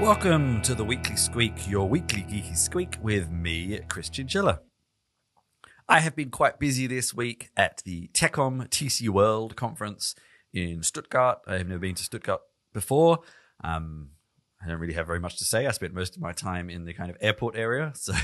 Welcome to the Weekly Squeak, your weekly geeky squeak with me, Chris Chinchilla. I have been quite busy this week at the tekom TC World conference in Stuttgart. I have never been to Stuttgart before. Um, I don't really have very much to say. I spent most of my time in the kind of airport area, so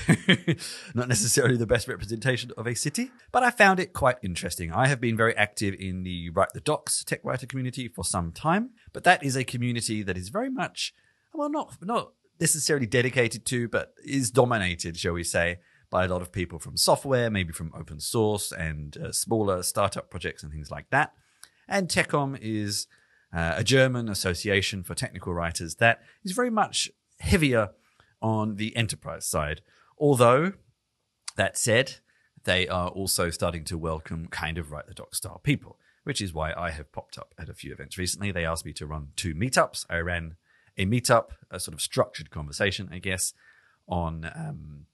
not necessarily the best representation of a city, but I found it quite interesting. I have been very active in the Write the Docs tech writer community for some time, but that is a community that is very much, well, not, not necessarily dedicated to, but is dominated, shall we say, by a lot of people from software, maybe from open source and uh, smaller startup projects and things like that. And tekom is uh, a German association for technical writers that is very much heavier on the enterprise side. Although, that said, they are also starting to welcome kind of write the doc style people, which is why I have popped up at a few events recently. They asked me to run two meetups. I ran a meetup, a sort of structured conversation, I guess, on um,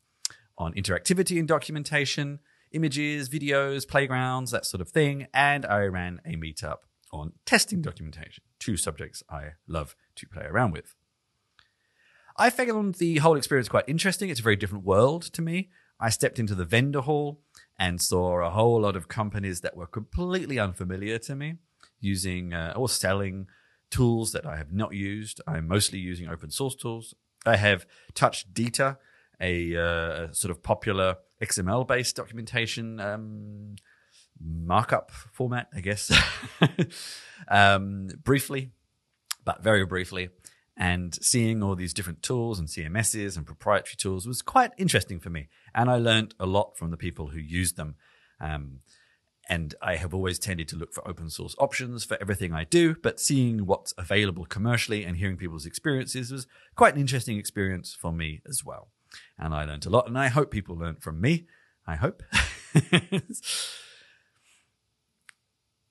on interactivity and documentation, images, videos, playgrounds, that sort of thing, and I ran a meetup on testing documentation, two subjects I love to play around with. I found the whole experience quite interesting. It's a very different world to me. I stepped into the vendor hall and saw a whole lot of companies that were completely unfamiliar to me using uh, or selling tools that I have not used. I'm mostly using open source tools. I have touched DITA, a, uh, sort of popular XML based documentation um, markup format, I guess, um, briefly, but very briefly. And seeing all these different tools and CMSs and proprietary tools was quite interesting for me. And I learned a lot from the people who used them. Um, and I have always tended to look for open source options for everything I do, but seeing what's available commercially and hearing people's experiences was quite an interesting experience for me as well. And I learned a lot, and I hope people learned from me. I hope.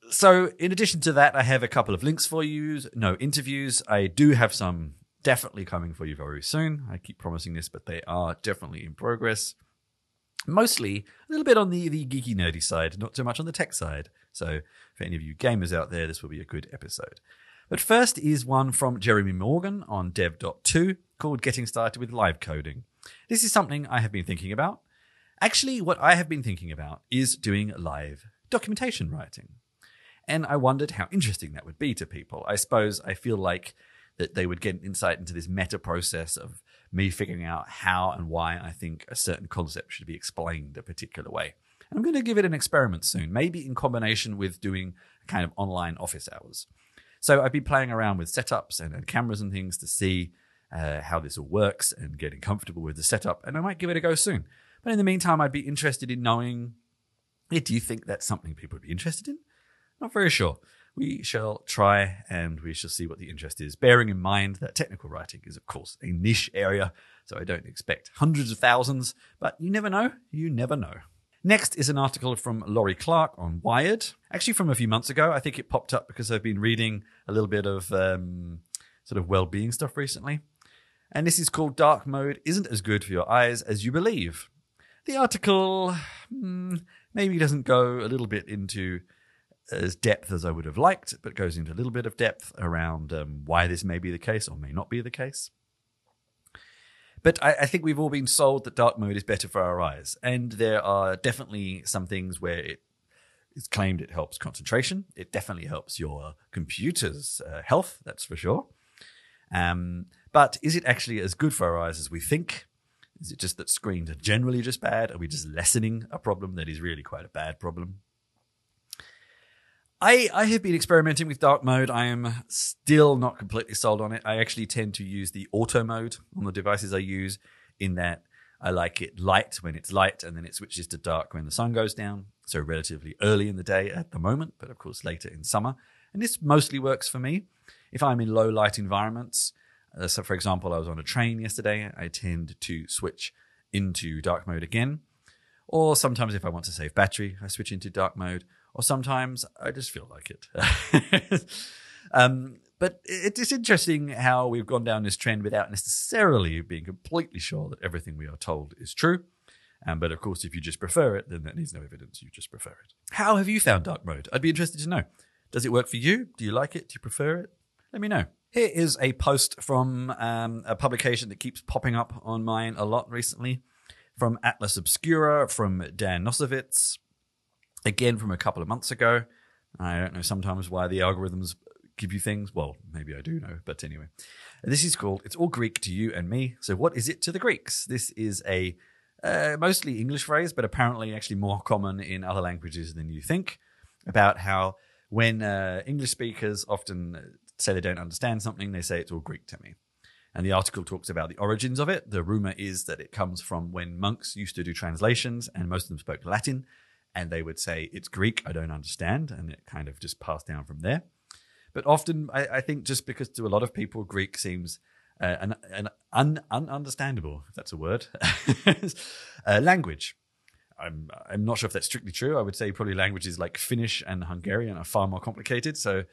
so, in addition to that, I have a couple of links for you. No interviews. I do have some definitely coming for you very soon. I keep promising this, but they are definitely in progress. Mostly a little bit on the, the geeky, nerdy side, not so much on the tech side. So, for any of you gamers out there, this will be a good episode. But first is one from Jeremy Morgan on dev.to called Getting Started with Live Coding. This is something I have been thinking about. Actually, what I have been thinking about is doing live documentation writing. And I wondered how interesting that would be to people. I suppose I feel like that they would get an insight into this meta process of me figuring out how and why I think a certain concept should be explained a particular way. And I'm going to give it an experiment soon, maybe in combination with doing kind of online office hours. So I've been playing around with setups and, and cameras and things to see uh, how this all works and getting comfortable with the setup. And I might give it a go soon. But in the meantime, I'd be interested in knowing do you think that's something people would be interested in? Not very sure. We shall try and we shall see what the interest is, bearing in mind that technical writing is, of course, a niche area, so I don't expect hundreds of thousands, but you never know. You never know. Next is an article from Laurie Clarke on Wired, actually from a few months ago. I think it popped up because I've been reading a little bit of um, sort of well being stuff recently. And this is called Dark Mode Isn't as Good for Your Eyes as You Believe. The article hmm, maybe doesn't go a little bit into as depth as I would have liked, but goes into a little bit of depth around um, why this may be the case or may not be the case. But I, I, think we've all been sold that dark mode is better for our eyes. And there are definitely some things where it is claimed it helps concentration. It definitely helps your computer's uh, health, that's for sure. Um, but is it actually as good for our eyes as we think? Is it just that screens are generally just bad? Are we just lessening a problem that is really quite a bad problem? I, I have been experimenting with dark mode. I am still not completely sold on it. I actually tend to use the auto mode on the devices I use, in that I like it light when it's light and then it switches to dark when the sun goes down. So, relatively early in the day at the moment, but of course later in summer. And this mostly works for me. If I'm in low light environments, uh, so for example, I was on a train yesterday, I tend to switch into dark mode again. Or sometimes if I want to save battery, I switch into dark mode or sometimes I just feel like it. um, but it's interesting how we've gone down this trend without necessarily being completely sure that everything we are told is true. Um, but of course, if you just prefer it, then that needs no evidence. You just prefer it. How have you found dark mode? I'd be interested to know. Does it work for you? Do you like it? Do you prefer it? Let me know. Here is a post from um, a publication that keeps popping up on mine a lot recently from Atlas Obscura, from Dan Nosowitz, again from a couple of months ago. I don't know sometimes why the algorithms give you things. Well, maybe I do know, but anyway. This is called It's All Greek to You and Me. So, what is it to the Greeks? This is a uh, mostly English phrase, but apparently actually more common in other languages than you think about how when uh, English speakers often say they don't understand something, they say it's all Greek to me. And the article talks about the origins of it. The rumor is that it comes from when monks used to do translations and most of them spoke Latin and they would say, It's Greek, I don't understand. And it kind of just passed down from there. But often, I, I think just because to a lot of people, Greek seems uh, an, an un, ununderstandable, if that's a word, uh, language. I'm, I'm not sure if that's strictly true. I would say probably languages like Finnish and Hungarian are far more complicated. So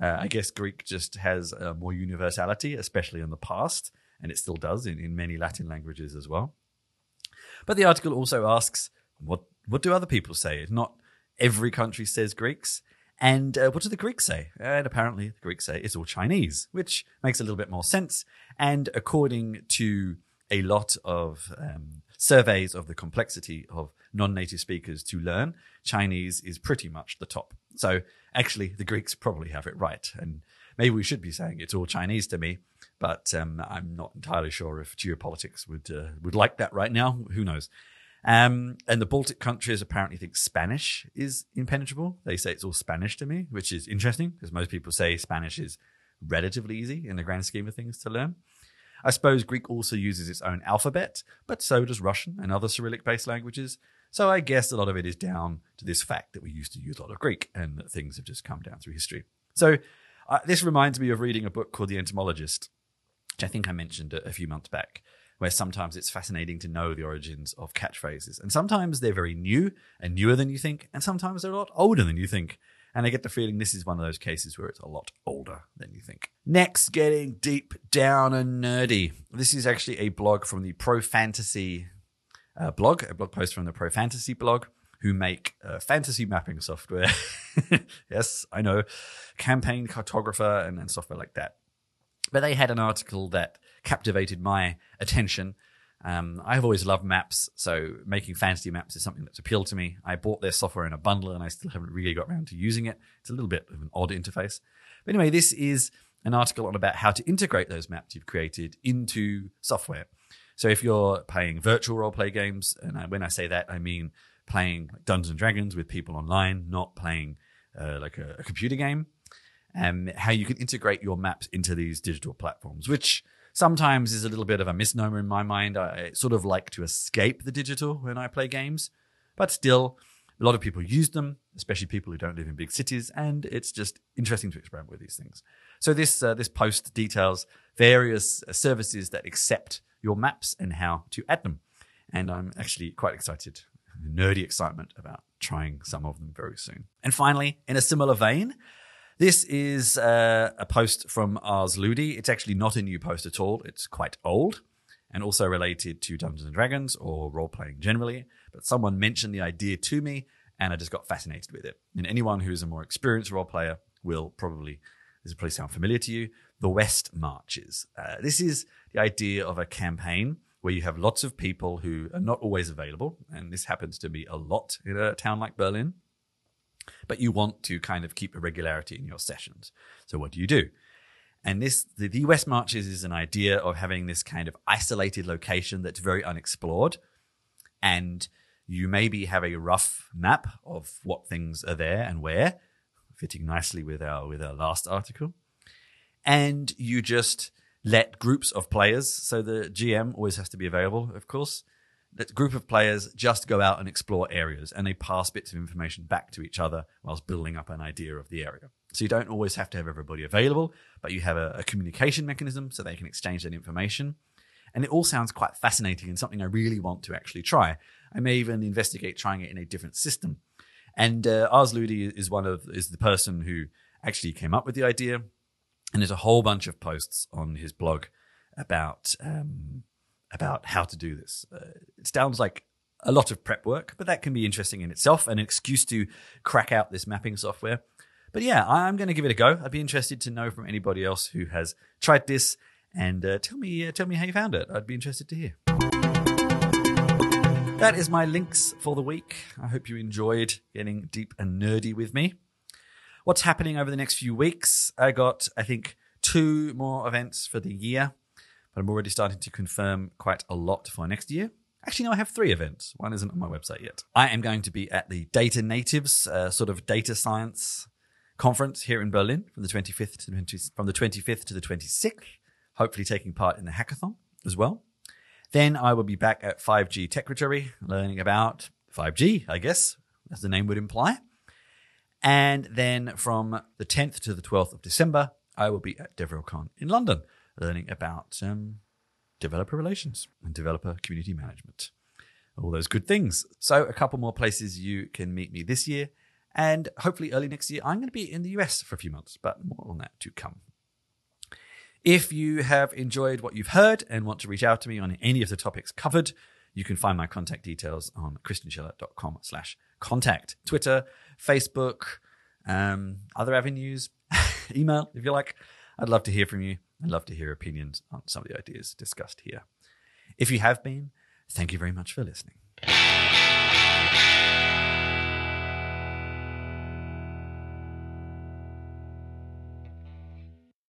uh, I guess Greek just has more universality, especially in the past, and it still does in, in many Latin languages as well. But the article also asks, what what do other people say? Not every country says Greeks. And uh, what do the Greeks say? And apparently, the Greeks say it's all Chinese, which makes a little bit more sense. And according to a lot of um, surveys of the complexity of non native speakers to learn, Chinese is pretty much the top. So actually, the Greeks probably have it right. And maybe we should be saying it's all Chinese to me, but um, I'm not entirely sure if geopolitics would, uh, would like that right now. Who knows? Um, and the Baltic countries apparently think Spanish is impenetrable. They say it's all Spanish to me, which is interesting because most people say Spanish is relatively easy in the grand scheme of things to learn. I suppose Greek also uses its own alphabet, but so does Russian and other Cyrillic based languages. So I guess a lot of it is down to this fact that we used to use a lot of Greek and that things have just come down through history. So uh, this reminds me of reading a book called The Etymologicon, which I think I mentioned a, a few months back where sometimes it's fascinating to know the origins of catchphrases. And sometimes they're very new and newer than you think, and sometimes they're a lot older than you think. And I get the feeling this is one of those cases where it's a lot older than you think. Next, getting deep down and nerdy. This is actually a blog from the ProFantasy uh, blog, a blog post from the ProFantasy blog, who make uh, fantasy mapping software. yes, I know, campaign cartographer and, and software like that. But they had an article that captivated my attention. Um, I've always loved maps, so making fantasy maps is something that's appealed to me. I bought their software in a bundle and I still haven't really got around to using it. It's a little bit of an odd interface. But anyway, this is an article on about how to integrate those maps you've created into software. So if you're playing virtual role play games, and when I say that, I mean playing Dungeons and Dragons with people online, not playing uh, like a, a, computer game, and how you can integrate your maps into these digital platforms, which sometimes is a little bit of a misnomer in my mind. I sort of like to escape the digital when I play games, but still, a lot of people use them, especially people who don't live in big cities, and it's just interesting to experiment with these things. So this uh, this post details various uh, services that accept your maps and how to add them, and I'm actually quite excited, nerdy excitement about trying some of them very soon. And finally, in a similar vein, this is uh, a post from Ars Ludi. It's actually not a new post at all. It's quite old and also related to Dungeons and Dragons or role playing generally. But someone mentioned the idea to me and I just got fascinated with it. And anyone who is a more experienced role player will probably, this will probably sound familiar to you, the West Marches. Uh, this is the idea of a campaign where you have lots of people who are not always available. And this happens to be a lot in a town like Berlin but you want to kind of keep a regularity in your sessions. So what do you do? And this, the, the West Marches is an idea of having this kind of isolated location that's very unexplored. And you maybe have a rough map of what things are there and where, fitting nicely with our, with our last article. And you just let groups of players, so the GM always has to be available, of course, that group of players just go out and explore areas and they pass bits of information back to each other whilst building up an idea of the area. So you don't always have to have everybody available, but you have a, a communication mechanism so they can exchange that information. And it all sounds quite fascinating and something I really want to actually try. I may even investigate trying it in a different system. And uh, Ars Ludi is one of is the person who actually came up with the idea. And there's a whole bunch of posts on his blog about um, about how to do this. Uh, it sounds like a lot of prep work, but that can be interesting in itself, and an excuse to crack out this mapping software. But yeah, I'm going to give it a go. I'd be interested to know from anybody else who has tried this and uh, tell me uh, tell me how you found it. I'd be interested to hear. That is my links for the week. I hope you enjoyed getting deep and nerdy with me. What's happening over the next few weeks? I got, I think, two more events for the year, I'm already starting to confirm quite a lot for next year. Actually, no, I have three events. One isn't on my website yet. I am going to be at the Data Natives, uh, sort of data science conference here in Berlin from the 25th to the 20, from the 25th to the 26th. Hopefully, taking part in the hackathon as well. Then I will be back at 5G Techritory, learning about 5G, I guess, as the name would imply. And then from the 10th to the 12th of December, I will be at DevRelCon in London, learning about um, developer relations and developer community management. All those good things. So, a couple more places you can meet me this year. And hopefully, early next year, I'm going to be in the US for a few months, but more on that to come. If you have enjoyed what you've heard and want to reach out to me on any of the topics covered, you can find my contact details on chrischinchilla.com slash contact. Twitter, Facebook, um, other avenues, email if you like. I'd love to hear from you. I'd love to hear opinions on some of the ideas discussed here. If you have been, thank you very much for listening.